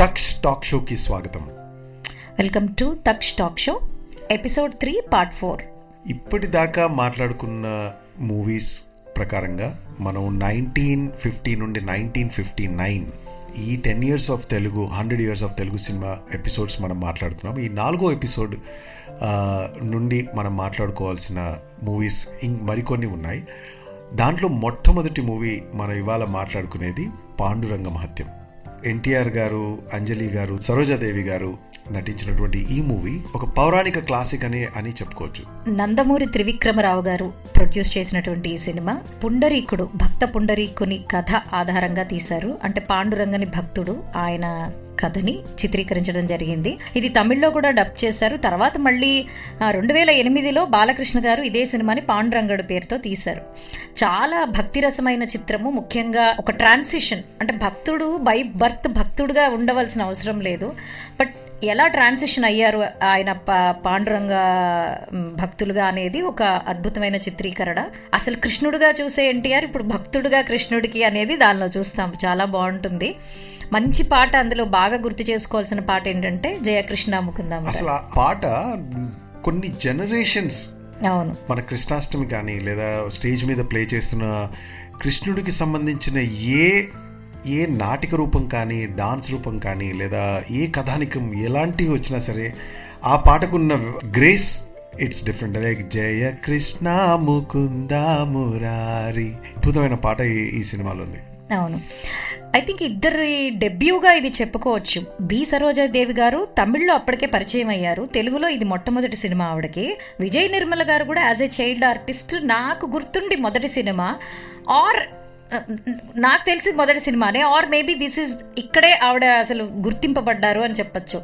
Taksh talk షోకి స్వాగతం. Welcome to Taksh talk show episode three part four ఇప్పటిదాకా మాట్లాడుకున్న మూవీస్ ప్రకారంగా మనం నైన్టీన్ ఫిఫ్టీ నుండి నైన్టీన్ ఫిఫ్టీ నైన్ ఈ ten years of Telugu hundred years of Telugu cinema episodes మనం మాట్లాడుతున్నాం. ఈ నాలుగో ఎపిసోడ్ నుండి మనం మాట్లాడుకోవాల్సిన మూవీస్ మరికొన్ని ఉన్నాయి. దాంట్లో మొట్టమొదటి మూవీ మనం ఇవాళ మాట్లాడుకునేది పాండురంగ మహత్యం. ఎన్టీఆర్ గారు అంజలి గారు సరోజాదేవి గారు నటించినటువంటి ఈ మూవీ ఒక పౌరాణిక క్లాసిక్ అని అని చెప్పుకోవచ్చు. నందమూరి త్రివిక్రమరావు గారు ప్రొడ్యూస్ చేసినటువంటి ఈ సినిమా పుండరీకుడు భక్త పుండరీకుని కథ ఆధారంగా తీశారు. అంటే పాండురంగని భక్తుడు ఆయన కథని చిత్రీకరించడం జరిగింది. ఇది తమిళ్ళో కూడా డబ్ చేశారు. తర్వాత మళ్ళీ రెండు వేల ఎనిమిదిలో బాలకృష్ణ గారు ఇదే సినిమాని పాండురంగడు పేరుతో తీశారు. చాలా భక్తిరసమైన చిత్రము. ముఖ్యంగా ఒక ట్రాన్సిషన్. అంటే భక్తుడు బై బర్త్ భక్తుడుగా ఉండవలసిన అవసరం లేదు. బట్ ఎలా ట్రాన్సిషన్ అయ్యారు ఆయన పా- పాండురంగ భక్తులుగా అనేది ఒక అద్భుతమైన చిత్రీకరణ. అసలు కృష్ణుడుగా చూసే ఎన్టీఆర్ ఇప్పుడు భక్తుడుగా కృష్ణుడికి అనేది దానిలో చూస్తాం. చాలా బాగుంటుంది. మంచి పాట అందులో బాగా గుర్తు చేసుకోవాల్సిన పాట ఏంటంటే జయకృష్ణ ముకుందాము అసలు ఆ పాట కొన్ని జనరేషన్స్ అవును. మన కృష్ణాష్టమి కానీ లేదా స్టేజ్ మీద ప్లే చేస్తున్న కృష్ణుడికి సంబంధించిన ఏ ఏ నాటిక రూపం కానీ డాన్స్ రూపం కానీ లేదా ఏ కథానికం ఎలాంటివి వచ్చినా సరే ఆ పాటకున్న grace it's different like Jaya Krishna Mukunda Murari. అద్భుతమైన పాట ఈ సినిమాలో ఉంది. అవును. ఐ థింక్ ఇద్దరి డెబ్యూగా ఇది చెప్పుకోవచ్చు. బి. సరోజాదేవి గారు తమిళ్ళో అప్పటికే పరిచయం అయ్యారు. తెలుగులో ఇది మొట్టమొదటి సినిమా ఆవిడకి. విజయ్ నిర్మల గారు కూడా యాజ్ ఏ చైల్డ్ ఆర్టిస్ట్ నాకు గుర్తుండి మొదటి సినిమా. ఆర్ నాకు తెలిసి మొదటి సినిమానే ఆర్ మేబీ దిస్ ఇస్ ఇక్కడే ఆవిడ అసలు గుర్తింపబడ్డారు అని చెప్పొచ్చు.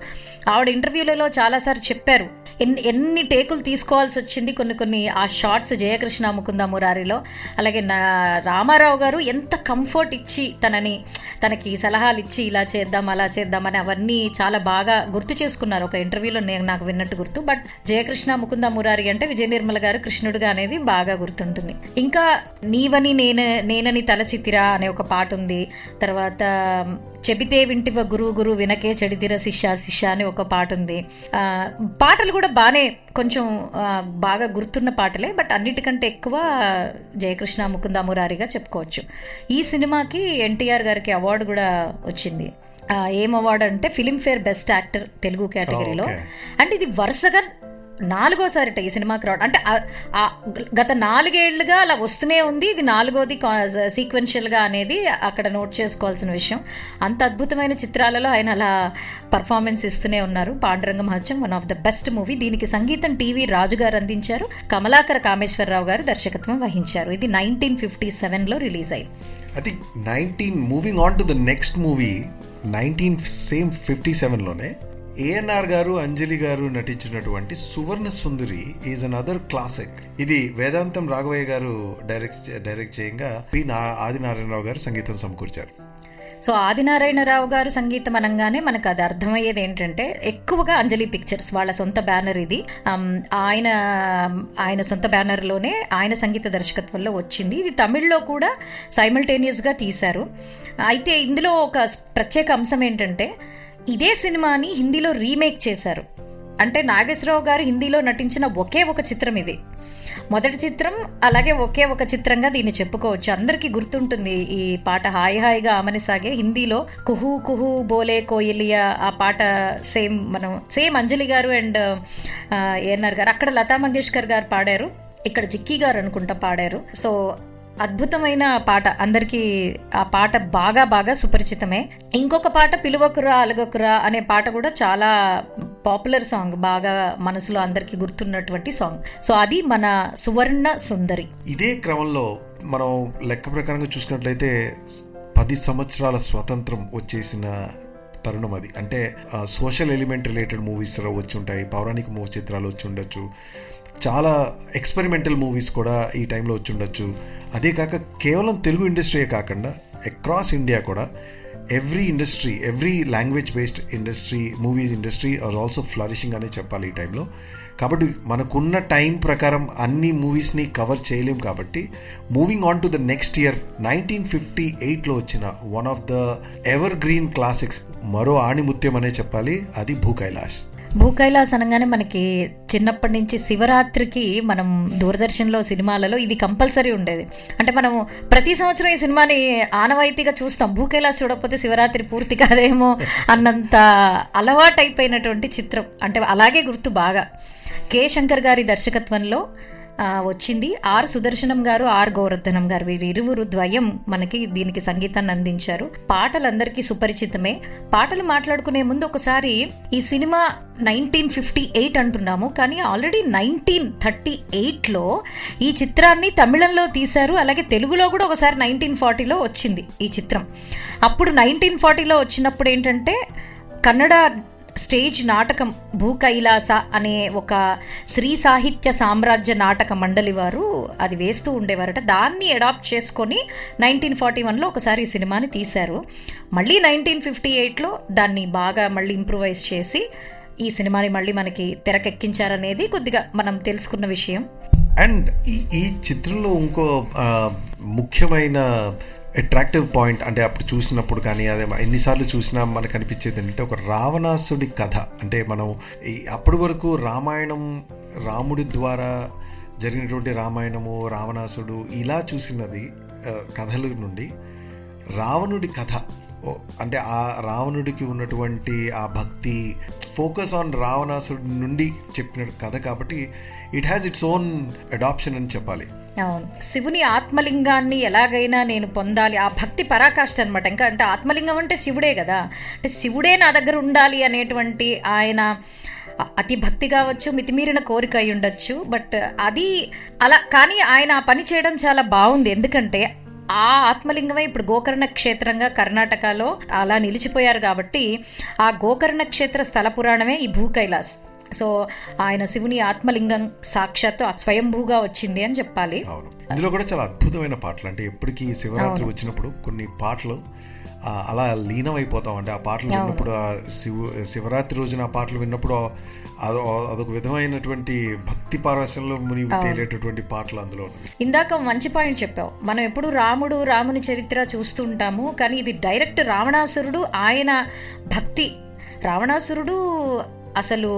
ఆవిడ ఇంటర్వ్యూలలో చాలాసార్లు చెప్పారు. ఎన్ని ఎన్ని టేకులు తీసుకోవాల్సి వచ్చింది కొన్ని కొన్ని ఆ షార్ట్స్ జయకృష్ణ ముకుంద మురారిలో అలాగే నా రామారావు గారు ఎంత కంఫర్ట్ ఇచ్చి తనని తనకి సలహాలు ఇచ్చి ఇలా చేద్దాం అలా చేద్దాం అని అవన్నీ చాలా బాగా గుర్తు చేసుకున్నారు. ఒక ఇంటర్వ్యూలో నేను నాకు విన్నట్టు గుర్తు బట్ జయకృష్ణ ముకుంద మురారి అంటే విజయ నిర్మల గారు కృష్ణుడుగా అనేది బాగా గుర్తుంటుంది. ఇంకా నీవని నేను నేనని తలచితిరా అనే ఒక పాట ఉంది. తర్వాత చెబితే వింటివ గురు గురు వినకే చెడితిర శిష్య శిష్య అని ఒక పాట ఉంది. పాటలు కూడా బాగానే కొంచెం బాగా గుర్తున్న పాటలే బట్ అన్నిటికంటే ఎక్కువ జయకృష్ణ ముకుంద మురారిగా చెప్పుకోవచ్చు. ఈ సినిమాకి ఎన్టీఆర్ గారికి అవార్డు కూడా వచ్చింది. ఏం అవార్డు అంటే ఫిలింఫేర్ బెస్ట్ యాక్టర్ తెలుగు కేటగిరీలో. అంటే ఇది వరుసగా నాలుగోసారిట ఈ సినిమాకి రావడం. అంటే గత నాలుగేళ్ళుగా అలా వస్తూనే ఉంది. ఇది నాలుగోది సీక్వెన్షియల్గా అనేది అక్కడ నోట్ చేసుకోవాల్సిన విషయం. అంత అద్భుతమైన చిత్రాలలో ఆయన అలా పర్ఫార్మెన్స్ ఇస్తూనే ఉన్నారు. Panduranga Mahatyam one of the best movie దీనికి సంగీతం టీవీ రాజు గారు అందించారు. కమలాకర కామేశ్వరరావు గారు దర్శకత్వం వహించారు. ఇది నైన్టీన్ ఫిఫ్టీ సెవెన్లో రిలీజ్ అయింది. I think nineteen moving on to the next movie nineteen same fifty సెవెన్లోనే ANR గారు అంజలి గారు నటించినటువంటి Suvarna Sundari is another classic ఇది వేదాంతం రాఘవయ్య గారు డైరెక్ట్ డైరెక్ట్ చేయంగా పి ఆదినారాయణరావు గారు సంగీతం సమకూర్చారు. సో ఆదినారాయణరావు గారు సంగీతం అనగానే మనకు అది అర్థమయ్యేది ఏంటంటే ఎక్కువగా అంజలి పిక్చర్స్ వాళ్ళ సొంత బ్యానర్ ఇది. ఆయన ఆయన సొంత బ్యానర్లోనే ఆయన సంగీత దర్శకత్వంలో వచ్చింది. ఇది తమిళ్ళో కూడా సైమల్టేనియస్గా తీశారు. అయితే ఇందులో ఒక ప్రత్యేక అంశం ఏంటంటే ఇదే సినిమాని హిందీలో రీమేక్ చేశారు. అంటే నాగేశ్వరరావు గారు హిందీలో నటించిన ఒకే ఒక చిత్రం ఇది. మొదటి చిత్రం అలాగే ఒకే ఒక చిత్రంగా దీన్ని చెప్పుకోవచ్చు. అందరికీ గుర్తుంటుంది ఈ పాట హాయి హాయిగా ఆమెని సాగే హిందీలో కుహు కుహు బోలే కోయిలియా ఆ పాట సేమ్ మనం సేమ్ అంజలి గారు అండ్ ఏఎన్ఆర్ గారు. అక్కడ లతా మంగేష్కర్ గారు పాడారు. ఇక్కడ జిక్కీ గారు అనుకుంటా పాడారు. సో అద్భుతమైన పాట. అందరికీ ఆ పాట బాగా బాగా సుపరిచితమే. ఇంకొక పాట పిలువకురా అలగకురా అనే పాట కూడా చాలా పాపులర్ సాంగ్. బాగా మనసులో అందరికీ గుర్తున్నటువంటి సాంగ్. సో అది మన సువర్ణ సుందరి. ఇదే క్రమంలో మనం లెక్క ప్రకారంగా చూసుకున్నట్లయితే పది సంవత్సరాల స్వాతంత్రం వచ్చేసిన తరుణం అది. అంటే సోషల్ ఎలిమెంట్ రిలేటెడ్ మూవీస్ వచ్చి ఉంటాయి పౌరాణిక మూవీ చిత్రాలు వచ్చి ఉండొచ్చు చాలా ఎక్స్పెరిమెంటల్ మూవీస్ కూడా ఈ టైంలో వచ్చి ఉండొచ్చు అదే కాక కేవలం తెలుగు ఇండస్ట్రీయే కాకుండా అక్రాస్ ఇండియా కూడా every industry every language based industry movies industry are also flourishing అనే చెప్పాలి ఈ టైంలో కాబట్టి మనకున్న టైం ప్రకారం అన్ని మూవీస్ని కవర్ చేయలేం కాబట్టి moving on to the next year nineteen fifty ఎయిట్లో వచ్చిన one of the evergreen classics మరో ఆణిముత్యం అనే చెప్పాలి అది భూ కైలాష్. భూకైలాస్ అనగానే మనకి చిన్నప్పటి నుంచి శివరాత్రికి మనం దూరదర్శన్లో సినిమాలలో ఇది కంపల్సరీ ఉండేది. అంటే మనం ప్రతి సంవత్సరం ఈ సినిమాని ఆనవాయితీగా చూస్తాం. భూకైలాస్ చూడకపోతే శివరాత్రి పూర్తి కాదేమో అన్నంత అలవాటైపోయినటువంటి చిత్రం. అంటే అలాగే గుర్తు బాగా. కె. శంకర్ గారి దర్శకత్వంలో వచ్చింది. ఆర్ సుదర్శనం గారు ఆర్ గౌరధనం గారు వీరి ఇరువురు ద్వయం మనకి దీనికి సంగీతాన్ని అందించారు. పాటలందరికీ సుపరిచితమే. పాటలు మాట్లాడుకునే ముందు ఒకసారి ఈ సినిమా నైన్టీన్ ఫిఫ్టీ ఎయిట్ అంటున్నాము కానీ ఆల్రెడీ నైన్టీన్ థర్టీ ఎయిట్లో ఈ చిత్రాన్ని తమిళంలో తీశారు. అలాగే తెలుగులో కూడా ఒకసారి నైన్టీన్ ఫార్టీలో వచ్చింది ఈ చిత్రం. అప్పుడు నైన్టీన్ ఫార్టీలో వచ్చినప్పుడు ఏంటంటే కన్నడ స్టేజ్ నాటకం భూ కైలాస అనే ఒక శ్రీ సాహిత్య సామ్రాజ్య నాటక మండలి వారు అది వేస్తూ ఉండేవారట. దాన్ని అడాప్ట్ చేసుకొని నైన్టీన్ ఫార్టీ వన్లో ఒకసారి ఈ సినిమాని తీశారు. మళ్ళీ నైన్టీన్ ఫిఫ్టీ ఎయిట్లో దాన్ని బాగా మళ్ళీ ఇంప్రూవైజ్ చేసి ఈ సినిమాని మళ్ళీ మనకి తెరకెక్కించారనేది కొద్దిగా మనం తెలుసుకున్న విషయం. అండ్ ఈ ఈ చిత్రంలో ఇంకో ముఖ్యమైన అట్రాక్టివ్ పాయింట్ అంటే అప్పుడు చూసినప్పుడు కానీ అదే ఎన్నిసార్లు చూసినా మనకు అనిపించేది ఏంటంటే ఒక రావణాసుడి కథ. అంటే మనం ఈ అప్పటి వరకు రామాయణం రాముడి ద్వారా జరిగినటువంటి రామాయణము రావణాసుడు ఇలా చూసినది కథల నుండి రావణుడి కథ. అంటే ఆ రావణుడికి ఉన్నటువంటి ఆ భక్తి ఫోకస్ ఆన్ రావణాసుడి నుండి చెప్పిన కథ కాబట్టి it has its own adaptation అని చెప్పాలి. అవును. శివుని ఆత్మలింగాన్ని ఎలాగైనా నేను పొందాలి. ఆ భక్తి పరాకాష్ఠ అనమాట ఇంకా అంటే ఆత్మలింగం అంటే శివుడే కదా. అంటే శివుడే నా దగ్గర ఉండాలి అనేటువంటి ఆయన అతి భక్తి కావచ్చు మితిమీరిన కోరిక అయి ఉండొచ్చు. బట్ అది అలా కానీ ఆయన ఆ పని చేయడం చాలా బాగుంది. ఎందుకంటే ఆ ఆత్మలింగమే ఇప్పుడు గోకర్ణ క్షేత్రంగా కర్ణాటకలో అలా నిలిచిపోయారు కాబట్టి ఆ గోకర్ణ క్షేత్ర స్థల పురాణమే ఈ భూ కైలాస్. సో ఆయన శివుని ఆత్మలింగం సాక్షాత్తు స్వయంభూగా వచ్చింది అని చెప్పాలి. ఇందులో కూడా చాలా అద్భుతమైన పాటలు. అంటే ఎప్పటికీ శివరాత్రి వచ్చినప్పుడు కొన్ని పాటలు అలా లీనం అయిపోతాం అంటే ఆ పాటలు విన్నప్పుడు ఆ శివ శివరాత్రి రోజున ఆ పాటలు విన్నప్పుడు అదో అదొక విధమైనటువంటి భక్తి పారవశ్యంలో మునిగి తేలేటటువంటి పాటలు అందులో ఇందాక మంచి పాయింట్ చెప్పావు. మనం ఎప్పుడు రాముడు రాముని చరిత్ర చూస్తుంటాము కానీ ఇది డైరెక్ట్ రావణాసురుడు ఆయన భక్తి. రావణాసురుడు అసలు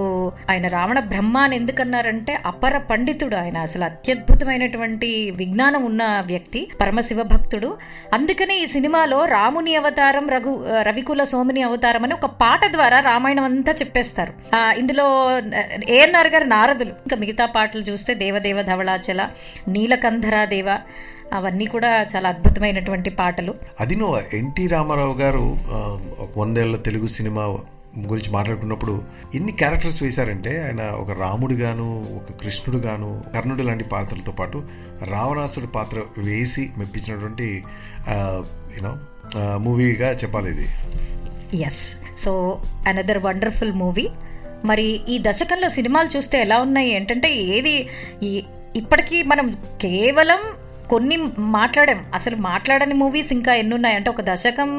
ఆయన రావణ బ్రహ్మ అని ఎందుకన్నారంటే అపర పండితుడు ఆయన అసలు అత్యద్భుతమైనటువంటి విజ్ఞానం ఉన్న వ్యక్తి పరమశివ భక్తుడు అందుకనే ఈ సినిమాలో రాముని అవతారం రఘు రవికుల సోముని అవతారం అని ఒక పాట ద్వారా రామాయణం అంతా చెప్పేస్తారు ఇందులో ఏఎన్ఆర్ గారు నారదులు ఇంకా మిగతా పాటలు చూస్తే దేవదేవ ధవళాచల నీలకంధరా దేవ అవన్నీ కూడా చాలా అద్భుతమైనటువంటి పాటలు అది నువ్వు ఎన్టీ రామారావు గారు వందేళ్ళ తెలుగు సినిమా గురించి మాట్లాడుకున్నప్పుడు ఎన్ని క్యారెక్టర్స్ వేశారంటే ఆయన ఒక రాముడు గాను ఒక కృష్ణుడు గాను కర్ణుడు లాంటి పాత్రలతో పాటు రావణాసుడి పాత్ర వేసి మెప్పించినటువంటి యూనో మూవీగా చెప్పాలి ఇది. Yes so another wonderful movie మరి ఈ దశకంలో సినిమాలు చూస్తే ఎలా ఉన్నాయి ఏంటంటే ఏది ఈ ఇప్పటికీ మనం కేవలం కొన్ని మాట్లాడాం. అసలు మాట్లాడని మూవీస్ ఇంకా ఎన్ని ఉన్నాయి అంటే ఒక దశకం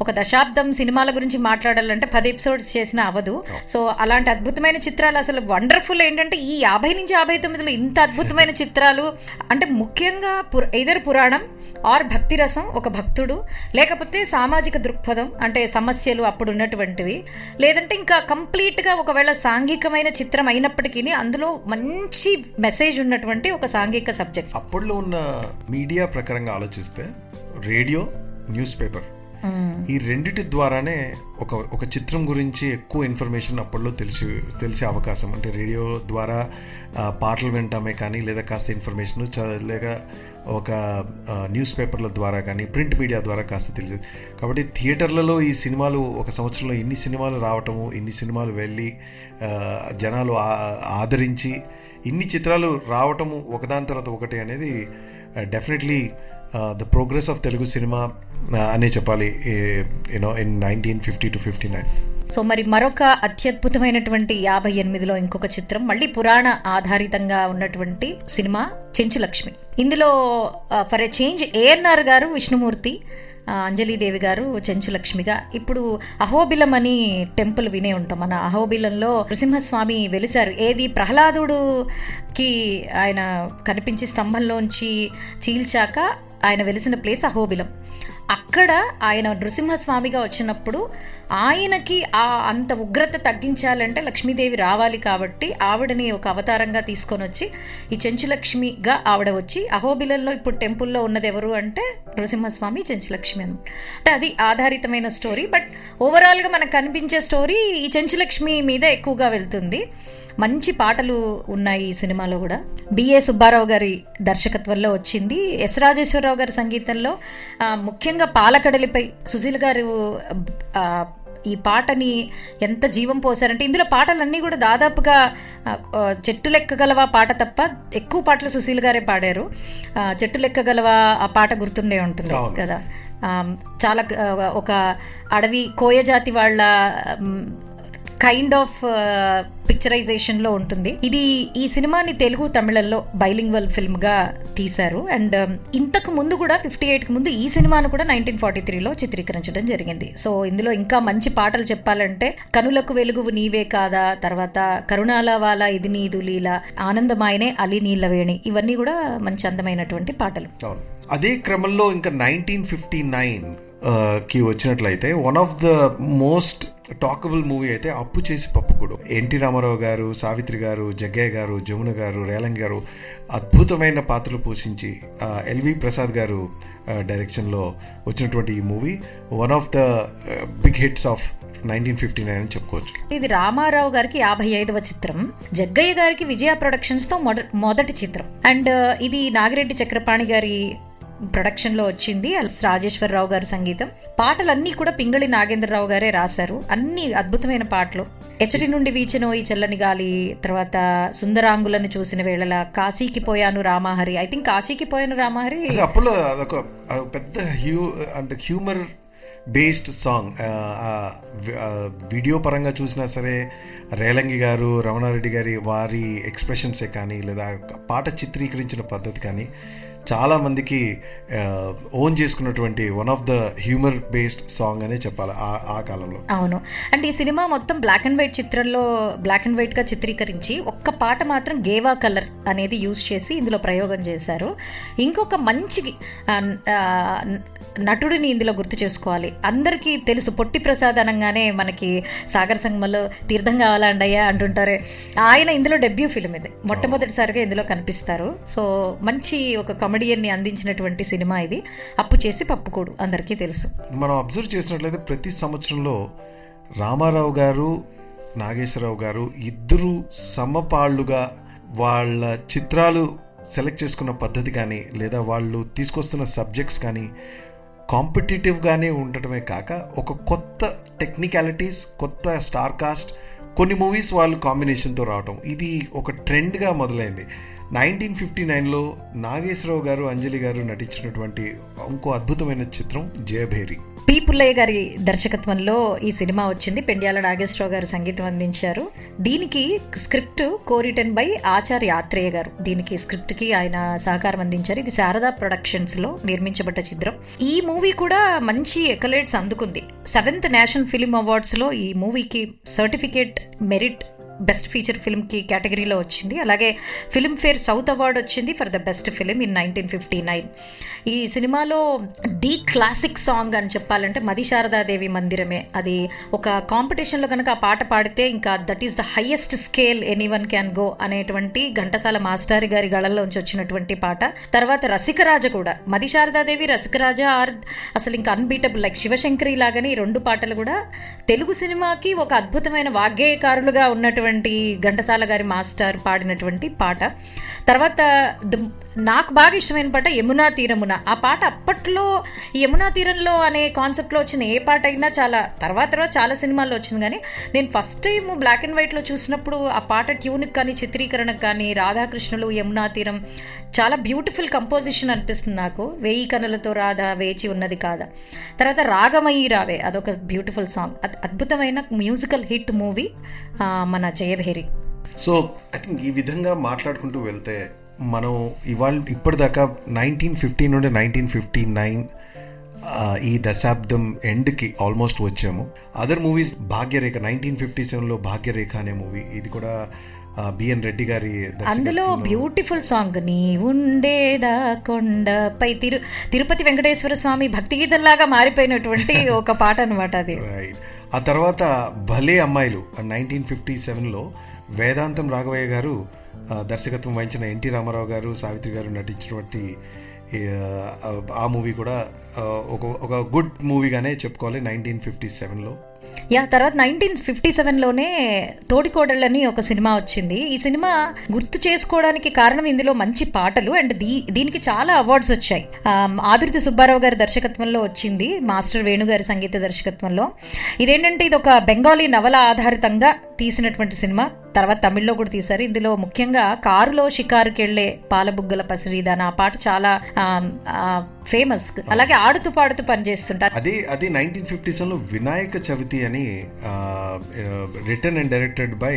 ఒక దశాబ్దం సినిమాల గురించి మాట్లాడాలంటే పది ఎపిసోడ్స్ చేసిన అవదు సో అలాంటి అద్భుతమైన చిత్రాలు అసలు వండర్ఫుల్ ఏంటంటే ఈ యాభై నుంచి యాభై తొమ్మిదిలో ఇంత అద్భుతమైన చిత్రాలు అంటే ముఖ్యంగా పుర ఇదర్ పురాణం ఆర్ భక్తి రసం ఒక భక్తుడు లేకపోతే సామాజిక దృక్పథం అంటే సమస్యలు అప్పుడు ఉన్నటువంటివి లేదంటే ఇంకా కంప్లీట్గా ఒకవేళ సాంఘికమైన చిత్రం అయినప్పటికీ అందులో మంచి మెసేజ్ ఉన్నటువంటి ఒక సాంఘిక సబ్జెక్ట్ అప్పట్లో ఉన్న మీడియా ప్రకారంగా ఆలోచిస్తే రేడియో న్యూస్ పేపర్. ఈ రెండిటి ద్వారానే ఒక ఒక చిత్రం గురించి ఎక్కువ ఇన్ఫర్మేషన్ అప్పట్లో తెలిసి తెలిసే అవకాశం. అంటే రేడియో ద్వారా పాటలు వింటామే కానీ లేదా కాస్త ఇన్ఫర్మేషన్ లేక ఒక న్యూస్ పేపర్ల ద్వారా కానీ ప్రింట్ మీడియా ద్వారా కాస్త తెలిసేది. కాబట్టి థియేటర్లలో ఈ సినిమాలు ఒక సంవత్సరంలో ఇన్ని సినిమాలు రావటము ఇన్ని సినిమాలు వెళ్ళి జనాలు ఆదరించి ఇన్ని చిత్రాలు రావటము ఒకదాని తర్వాత ఒకటి అనేది definitely the progress of Telugu cinema అనే చెప్పాలి you know in nineteen fifty two fifty nine so మరి మరొక అత్యద్భుతమైనటువంటి యాభై ఎనిమిదిలో ఇంకొక చిత్రం మళ్ళీ పురాణ ఆధారితంగా ఉన్నటువంటి సినిమా చెంచులక్ష్మి. ఇందులో ఫర్ ఎ చేంజ్ ఏఎన్ఆర్ గారు విష్ణుమూర్తి అంజలీదేవి గారు చెంచులక్ష్మిగా. ఇప్పుడు అహోబిలం అని టెంపుల్ వినే ఉంటాం. మన అహోబిలంలో నృసింహస్వామి వెలిశారు. ఏది ప్రహ్లాదుడుకి ఆయన కనిపించి స్తంభంలోంచి చీల్చాక ఆయన వెలిసిన ప్లేస్ అహోబిలం. అక్కడ ఆయన నృసింహస్వామిగా వచ్చినప్పుడు ఆయనకి ఆ అంత ఉగ్రత తగ్గించాలంటే లక్ష్మీదేవి రావాలి కాబట్టి ఆవిడని ఒక అవతారంగా తీసుకొని వచ్చి ఈ చెంచులక్ష్మిగా ఆవిడ వచ్చి అహోబిలల్లో ఇప్పుడు టెంపుల్లో ఉన్నది ఎవరు అంటే నృసింహస్వామి చెంచులక్ష్మి అని అంటే అది ఆధారితమైన స్టోరీ బట్ ఓవరాల్గా మనకు కనిపించే స్టోరీ ఈ చెంచులక్ష్మి మీద ఎక్కువగా వెళ్తుంది. మంచి పాటలు ఉన్నాయి ఈ సినిమాలో కూడా. బిఏ సుబ్బారావు గారి దర్శకత్వంలో వచ్చింది. ఎస్ రాజేశ్వరరావు గారి సంగీతంలో ముఖ్యంగా పాలకడలిపై సుశీల్ గారు ఈ పాటని ఎంత జీవం పోసారంటే ఇందులో పాటలన్నీ కూడా దాదాపుగా చెట్టు లెక్కగలవా పాట తప్ప ఎక్కువ పాటలు సుశీల్ గారే పాడారు. చెట్టు లెక్కగలవా ఆ పాట గుర్తుండే ఉంటుంది. కదా. చాలా ఒక అడవి కోయ జాతి వాళ్ళ కైండ్ ఆఫ్ పిక్చరైజేషన్లో ఉంటుంది. ఇది ఈ సినిమాని తెలుగు తమిళంలో బైలింగ్వల్ ఫిల్మ్గా తీశారు. అండ్ um, ఇంతకు ముందు కూడా ఫిఫ్టీ ఎయిట్కి ముందు ఈ సినిమాను కూడా నైన్టీన్ ఫార్టీ త్రీలో చిత్రీకరించడం జరిగింది. సో ఇందులో ఇంకా మంచి పాటలు చెప్పాలంటే కనులకు వెలుగు నీవే కాదా తర్వాత కరుణాల వాల ఇది నీదు లీల ఆనందమాయనే అలి నీళ్ళవేణి ఇవన్నీ కూడా మంచి అందమైనటువంటి పాటలు. అదే క్రమంలో ఇంకా నైన్టీన్ ఫిఫ్టీ నైన్ కి వచ్చినట్లయితే one of the most talkable movie అయితే అప్పు చేసి పప్పుకుడు ఎన్టీ రామారావు గారు సావిత్రి గారు జగ్గయ్య గారు జమున గారు రేలంగ్ గారు అద్భుతమైన పాత్రలు పోషించి ఎల్వి ప్రసాద్ గారు డైరెక్షన్లో వచ్చినటువంటి ఈ movie one of the big hits of nineteen fifty nine అని చెప్పుకోవచ్చు. ఇది రామారావు గారికి యాభై ఐదవ చిత్రం జగ్గయ్య గారికి విజయ ప్రొడక్షన్స్తో మొదటి చిత్రం. అండ్ ఇది నాగిరెడ్డి చక్రపాణి గారి ప్రొడక్షన్లో వచ్చింది. రాజేశ్వరరావు గారి సంగీతం. పాటలన్నీ కూడా పింగళి నాగేంద్రరావు గారే రాశారు. అన్ని అద్భుతమైన పాటలు. ఎచ్చటి నుండి వీచెనో ఈ చల్లని గాలి తర్వాత సుందరాంగులను చూసిన వేళల కాశీకి పోయాను రామాహరి. ఐ థింక్ కాశీకి పోయాను రామహరి. అప్పుడు అదొక పెద్ద హ్యూ అంటే హ్యూమర్ బేస్డ్ సాంగ్. వీడియో పరంగా చూసినా సరే రేలంగి గారు రమణారెడ్డి గారి వారి ఎక్స్ప్రెషన్సే కానీ లేదా పాట చిత్రీకరించిన పద్ధతి కానీ చాలా మందికి ఓన్ చేసుకున్నటువంటి one of the humour based song అనే చెప్పాలి ఆ- కాలంలో. అవును. అండ్ ఈ సినిమా మొత్తం బ్లాక్ అండ్ వైట్ చిత్రంలో బ్లాక్ అండ్ వైట్గా చిత్రీకరించి ఒక్క పాట మాత్రం గేవా కలర్ అనేది యూజ్ చేసి ఇందులో ప్రయోగం చేశారు. ఇంకొక మంచి నటుడిని ఇందులో గుర్తు చేసుకోవాలి. అందరికీ తెలుసు పొట్టి ప్రసాద్ అనగానే మనకి సాగర్ సంగమలో తీర్థం కావాలండయ్యా అంటుంటారే. ఆయన ఇందులో డెబ్యూ ఫిల్మ్ ఇది. మొట్టమొదటిసారిగా ఇందులో కనిపిస్తారు. సో మంచి ఒక కమెడియన్ని అందించినటువంటి సినిమా ఇది. అప్పు చేసి పప్పుకోడు అందరికీ తెలుసు. మనం అబ్జర్వ్ చేసినట్లయితే ప్రతి సంవత్సరంలో రామారావు గారు నాగేశ్వరరావు గారు ఇద్దరు సమపాళ్ళుగా వాళ్ళ చిత్రాలు సెలెక్ట్ చేసుకున్న పద్ధతి కానీ లేదా వాళ్ళు తీసుకొస్తున్న సబ్జెక్ట్స్ కానీ కాంపిటేటివ్గానే ఉండటమే కాక ఒక కొత్త టెక్నికాలిటీస్ కొత్త స్టార్ కాస్ట్ కొన్ని మూవీస్ వాళ్ళు కాంబినేషన్తో రావటం. ఇది ఒక ట్రెండ్గా మొదలైంది. నైన్టీన్ ఫిఫ్టీ నైన్లో నాగేశ్వరరావు గారు అంజలి గారు నటించినటువంటి ఇంకో అద్భుతమైన చిత్రం జయభేరి. పి పుల్లయ్య గారి దర్శకత్వంలో ఈ సినిమా వచ్చింది. పెండ్యాల నాగేశ్వరరావు గారు సంగీతం అందించారు. దీనికి స్క్రిప్ట్ కోరిటన్ బై ఆచార్య యాత్రేయ గారు. దీనికి స్క్రిప్ట్కి ఆయన సహకారం అందించారు. ఇది శారదా ప్రొడక్షన్స్లో నిర్మించబడ్డ చిత్రం. ఈ మూవీ కూడా మంచి ఎకలేట్స్ అందుకుంది. సెవెంత్ నేషనల్ ఫిలిం అవార్డ్స్లో ఈ మూవీకి సర్టిఫికేట్ మెరిట్ బెస్ట్ ఫీచర్ ఫిల్మ్కి కేటగిరీలో వచ్చింది. అలాగే ఫిల్మ్ఫేర్ సౌత్ అవార్డ్ వచ్చింది. For the best film in nineteen fifty nine. ఈ సినిమాలో ది క్లాసిక్ సాంగ్ అని చెప్పాలంటే మది శారదాదేవి మందిరమే. అది ఒక కాంపిటీషన్లో కనుక ఆ పాట పాడితే ఇంకా that is the highest scale anyone can go అనేటువంటి ఘంటసాల మాస్టారి గారి గళల్లోంచి వచ్చినటువంటి పాట. తర్వాత రసికరాజ కూడా. మది శారదాదేవి రసికరాజ ఆర్ అసలు ఇంకా అన్బీటబుల్ లైక్ శివశంకరి లాగానే ఈ రెండు పాటలు కూడా తెలుగు సినిమాకి ఒక అద్భుతమైన వాగ్గేయకారులుగా ఉన్నటువంటి ఘంటసాల గారి మాస్టర్ పాడినటువంటి పాట. తర్వాత నాకు బాగా ఇష్టమైన పాట యమునా తీరమున. ఆ పాట అప్పట్లో యమునా తీరంలో అనే కాన్సెప్ట్లో వచ్చిన ఏ పాట అయినా చాలా తర్వాత తర్వాత చాలా సినిమాల్లో వచ్చింది. కానీ నేను ఫస్ట్ టైం బ్లాక్ అండ్ వైట్లో చూసినప్పుడు ఆ పాట ట్యూన్కి కానీ చిత్రీకరణకు కానీ రాధాకృష్ణులు యమునా తీరం చాలా బ్యూటిఫుల్ కంపోజిషన్ అనిపిస్తుంది నాకు. వేయి కనులతో రాధా వేచి ఉన్నది కాదా. తర్వాత రాగమయి రావే అదొక బ్యూటిఫుల్ సాంగ్ అద్భుతమైన మ్యూజికల్ హిట్ మూవీ మన జయభేరి. సో ఐ థింక్ ఈ విధంగా మాట్లాడుకుంటూ వెళ్తే మనం ఇవాళ ఇప్పటిదాకా నైన్టీన్ ఫిఫ్టీ నుండి నైన్టీన్ ఫిఫ్టీ నైన్ ఈ దశాబ్దం ఎండ్కి ఆల్మోస్ట్ వచ్చాము. Other movies Bhagyarekha nineteen fifty సెవెన్లో భాగ్యరేఖ అనే మూవీ ఇది కూడా బిఎన్ రెడ్డి గారి అందులో బ్యూటిఫుల్ సాంగ్ నీ ఉండేదా కొండపై తిరు తిరుపతి వెంకటేశ్వర స్వామి భక్తి గీతంలాగా మారిపోయినటువంటి ఒక పాట అనమాట అది. రైట్ ఆ తర్వాత భలే అమ్మాయిలు నైన్టీన్ ఫిఫ్టీ సెవెన్లో వేదాంతం రాఘవయ్య గారు దర్శకత్వం వహించిన ఎన్టీ రామారావు గారు సావిత్రి గారు నటించినటువంటి ఆ, మూవీ కూడా ఒక ఒక గుడ్ మూవీగానే చెప్పుకోవాలి నైన్టీన్ ఫిఫ్టీ సెవెన్లో. యా తర్వాత నైన్టీన్ ఫిఫ్టీ సెవెన్లోనే తోడికోడళ్ళని ఒక సినిమా వచ్చింది. ఈ సినిమా గుర్తు చేసుకోవడానికి కారణం ఇందులో మంచి పాటలు అండ్ దీ దీనికి చాలా అవార్డ్స్ వచ్చాయి. ఆమ్, ఆదుర్తి సుబ్బారావు గారి దర్శకత్వంలో వచ్చింది మాస్టర్ వేణు గారి సంగీత దర్శకత్వంలో. ఇదేంటంటే ఇది ఒక బెంగాలీ నవల ఆధారితంగా తీసినటువంటి సినిమా. తర్వాత తమిళ్ళో కూడా తీశారు. ఇందులో ముఖ్యంగా కారులో షికారుకి వెళ్ళే పాలబుగ్గల పసిరిదాన ఆ పాట చాలా ఫేమస్ అలాగే ఆడుతూ పాడుతూ పనిచేస్తుంటారు. అదే అది నైన్టీన్ ఫిఫ్టీ సెవెన్లో వినాయక చవితి అని written and directed by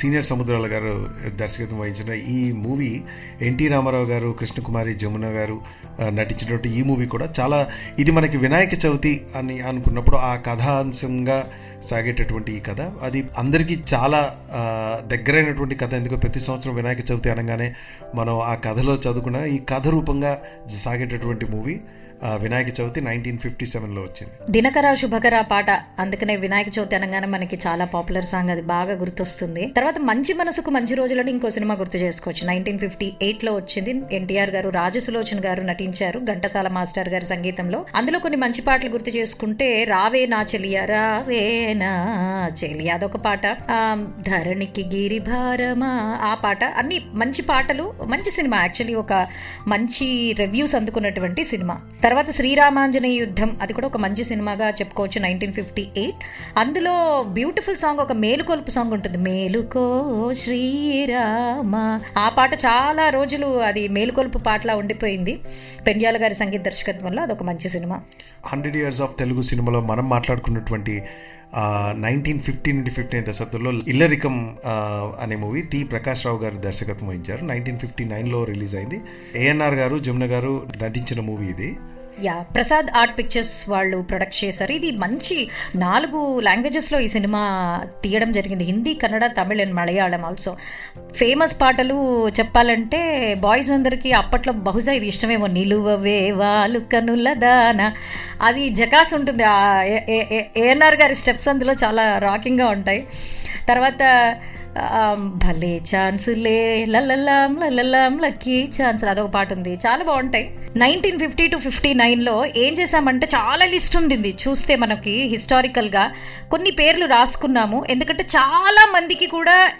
senior Samudrala గారు దర్శకత్వం వహించిన ఈ మూవీ ఎన్టీ రామారావు గారు కృష్ణకుమారి జమున గారు నటించినటువంటి ఈ మూవీ కూడా చాలా ఇది మనకి వినాయక చవితి అని అనుకున్నప్పుడు ఆ కథాంశంగా సాగేటటువంటి ఈ కథ. అది అందరికీ చాలా దగ్గరైనటువంటి కథ. ఎందుకో ప్రతి సంవత్సరం వినాయక చవితి అనగానే మనం ఆ కథలో చదువుకున్న ఈ కథ రూపంగా సాగేటటువంటి movie. Vinayaka Chavithi nineteen fifty సెవెన్లో వచ్చింది. దినకర శుభకర పాట అందుకనే వినాయక చవితి అనగానే మనకి చాలా పాపులర్ సాంగ్ అది బాగా గుర్తొస్తుంది. తర్వాత మంచి మనసుకు మంచి రోజులని ఇంకో సినిమా గుర్తు చేసుకోవచ్చు. నైన్టీన్ ఫిఫ్టీ ఎయిట్లో వచ్చింది. ఎన్టీఆర్ గారు రాజసులోచన్ గారు నటించారు ఘంటసాల మాస్టర్ గారి సంగీతంలో. అందులో కొన్ని మంచి పాటలు గుర్తు చేసుకుంటే రావే నా చెలియ రావే నా చెలియా అదొక పాట. ధరణికి గిరి భారమా ఆ పాట. అన్ని మంచి పాటలు మంచి సినిమా. యాక్చువల్లీ ఒక మంచి రివ్యూస్ అందుకున్నటువంటి సినిమా. తర్వాత శ్రీరామాంజనేయ యుద్ధం అది కూడా ఒక మంచి సినిమాగా చెప్పుకోవచ్చు నైన్టీన్ ఫిఫ్టీ ఎయిట్. అందులో బ్యూటిఫుల్ సాంగ్ ఒక మేలుకొల్పు సాంగ్ ఉంటుంది. మేలుకో శ్రీరామ. ఆ పాట చాలా రోజులు అది మేలుకొల్పు పాటలా ఉండిపోయింది. పెండ్యాల గారి సంగీత దర్శకత్వంలో అదొక మంచి cinema. Hundred years of Telugu సినిమాలో మనం మాట్లాడుకున్నటువంటి నైన్టీన్ ఫిఫ్టీ నుండి ఫిఫ్టీన్ దశాబ్దంలో ఇల్లరికం అనే మూవీ టి ప్రకాష్ రావు గారు దర్శకత్వం వహించారు. నైన్టీన్ ఫిఫ్టీ నైన్లో రిలీజ్ అయింది. ఏఎన్ఆర్ గారు జమున గారు నటించిన మూవీ ఇది. యా ప్రసాద్ ఆర్ట్ పిక్చర్స్ వాళ్ళు ప్రొడక్ట్ చేశారు. ఇది మంచి నాలుగు లాంగ్వేజెస్లో ఈ సినిమా తీయడం జరిగింది. Hindi Kannada Tamil and Malayalam also famous పాటలు చెప్పాలంటే బాయ్స్ అందరికీ అప్పట్లో బహుశా ఇది ఇష్టమేమో. నిలువవే వాలు కనుల దాన. అది జకాస్ ఉంటుంది. ఏఎన్ఆర్ గారి స్టెప్స్ అందులో చాలా రాకింగ్గా ఉంటాయి. తర్వాత భలే ఛాన్సులే లల్లలాం లలలాం లక్కీ ఛాన్స్ అదొక పాట ఉంది. చాలా బాగుంటాయి. నైన్టీన్ ఫిఫ్టీ టు ఫిఫ్టీ నైన్లో ఏం చేసామంటే చాలా లిస్ట్ ఉంది చూస్తే మనకి హిస్టారికల్గా కొన్ని పేర్లు రాసుకున్నాము. ఎందుకంటే చాలా మందికి కూడా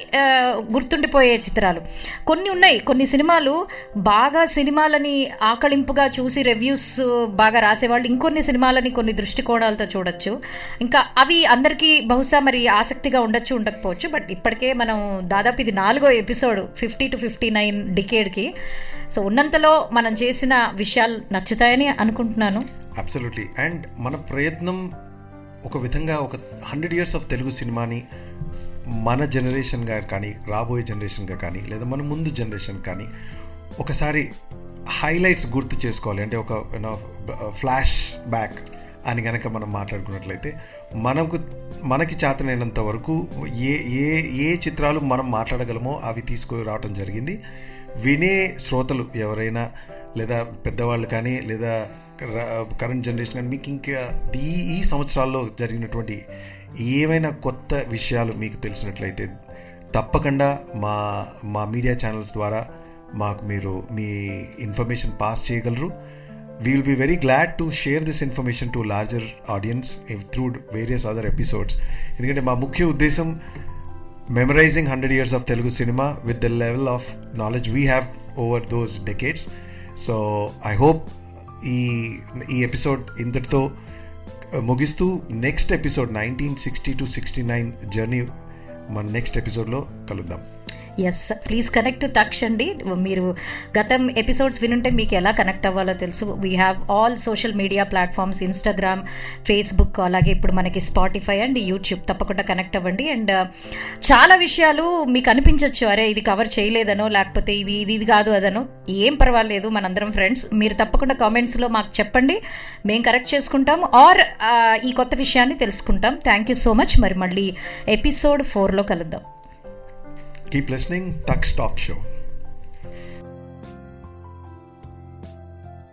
గుర్తుండిపోయే చిత్రాలు. కొన్ని ఉన్నాయి. కొన్ని సినిమాలు బాగా సినిమాలని ఆకళింపుగా చూసి రివ్యూస్ బాగా రాసేవాళ్ళు. ఇంకొన్ని సినిమాలని కొన్ని దృష్టికోణాలతో చూడొచ్చు. ఇంకా అవి అందరికీ బహుశా మరి ఆసక్తిగా ఉండొచ్చు ఉండకపోవచ్చు. బట్ ఇప్పటికే మనం దాదాపు ఇది నాలుగో episode fifty to fifty nine డికేడ్కి. So ఉన్నంతలో మనం చేసిన విషయాలు నచ్చుతాయని అనుకుంటున్నాను. అబ్సల్యూట్లీ అండ్ మన ప్రయత్నం ఒక విధంగా ఒక హండ్రెడ్ ఇయర్స్ ఆఫ్ తెలుగు సినిమాని మన జనరేషన్గా కానీ రాబోయే జనరేషన్గా కానీ లేదా మన ముందు జనరేషన్ కానీ ఒకసారి హైలైట్స్ గుర్తు చేసుకోవాలి. అంటే ఒక ఫ్లాష్ బ్యాక్ అని కనుక మనం మాట్లాడుకున్నట్లయితే మనకు మనకి చేతనైనంత వరకు ఏ ఏ ఏ చిత్రాలు మనం మాట్లాడగలమో అవి తీసుకురావటం జరిగింది. వినే శ్రోతలు ఎవరైనా లేదా పెద్దవాళ్ళు కానీ లేదా కరెంట్ జనరేషన్ కానీ మీకు ఇంకా ఈ ఈ సంవత్సరాల్లో జరిగినటువంటి ఏమైనా కొత్త విషయాలు మీకు తెలిసినట్లయితే తప్పకుండా మా మా మీడియా ఛానల్స్ ద్వారా మాకు మీరు మీ ఇన్ఫర్మేషన్ పాస్ చేయగలరు. We will be very glad to share this information to larger audience through various other episodes ఎందుకంటే మా ముఖ్య ఉద్దేశం memorizing hundred years of Telugu cinema with the level of knowledge we have over those decades so I hope ఈ ఈ episode ఇంతటితో ముగిస్తూ next episode nineteen sixty to sixty nine journey మన next ఎపిసోడ్లో కలుద్దాం. Yes please connect to Taksh అండి మీరు గతం ఎపిసోడ్స్ వినుంటే మీకు ఎలా కనెక్ట్ అవ్వాలో తెలుసు. We have all social media platforms Instagram Facebook అలాగే ఇప్పుడు మనకి స్పాటిఫై అండ్ యూట్యూబ్ తప్పకుండా కనెక్ట్ అవ్వండి. అండ్ uh, చాలా విషయాలు మీకు అనిపించవచ్చు అరే ఇది కవర్ చేయలేదనో లేకపోతే ఇది ఇది ఇది కాదు అదనో. ఏం పర్వాలేదు మనందరం ఫ్రెండ్స్ మీరు తప్పకుండా కామెంట్స్లో మాకు చెప్పండి. మేము కరెక్ట్ చేసుకుంటాం. ఆర్ uh, ఈ కొత్త విషయాన్ని తెలుసుకుంటాం. థ్యాంక్ యూ సో మచ్ మరి మళ్ళీ ఎపిసోడ్ ఫోర్లో కలుద్దాం. Keep listening Taksh talk show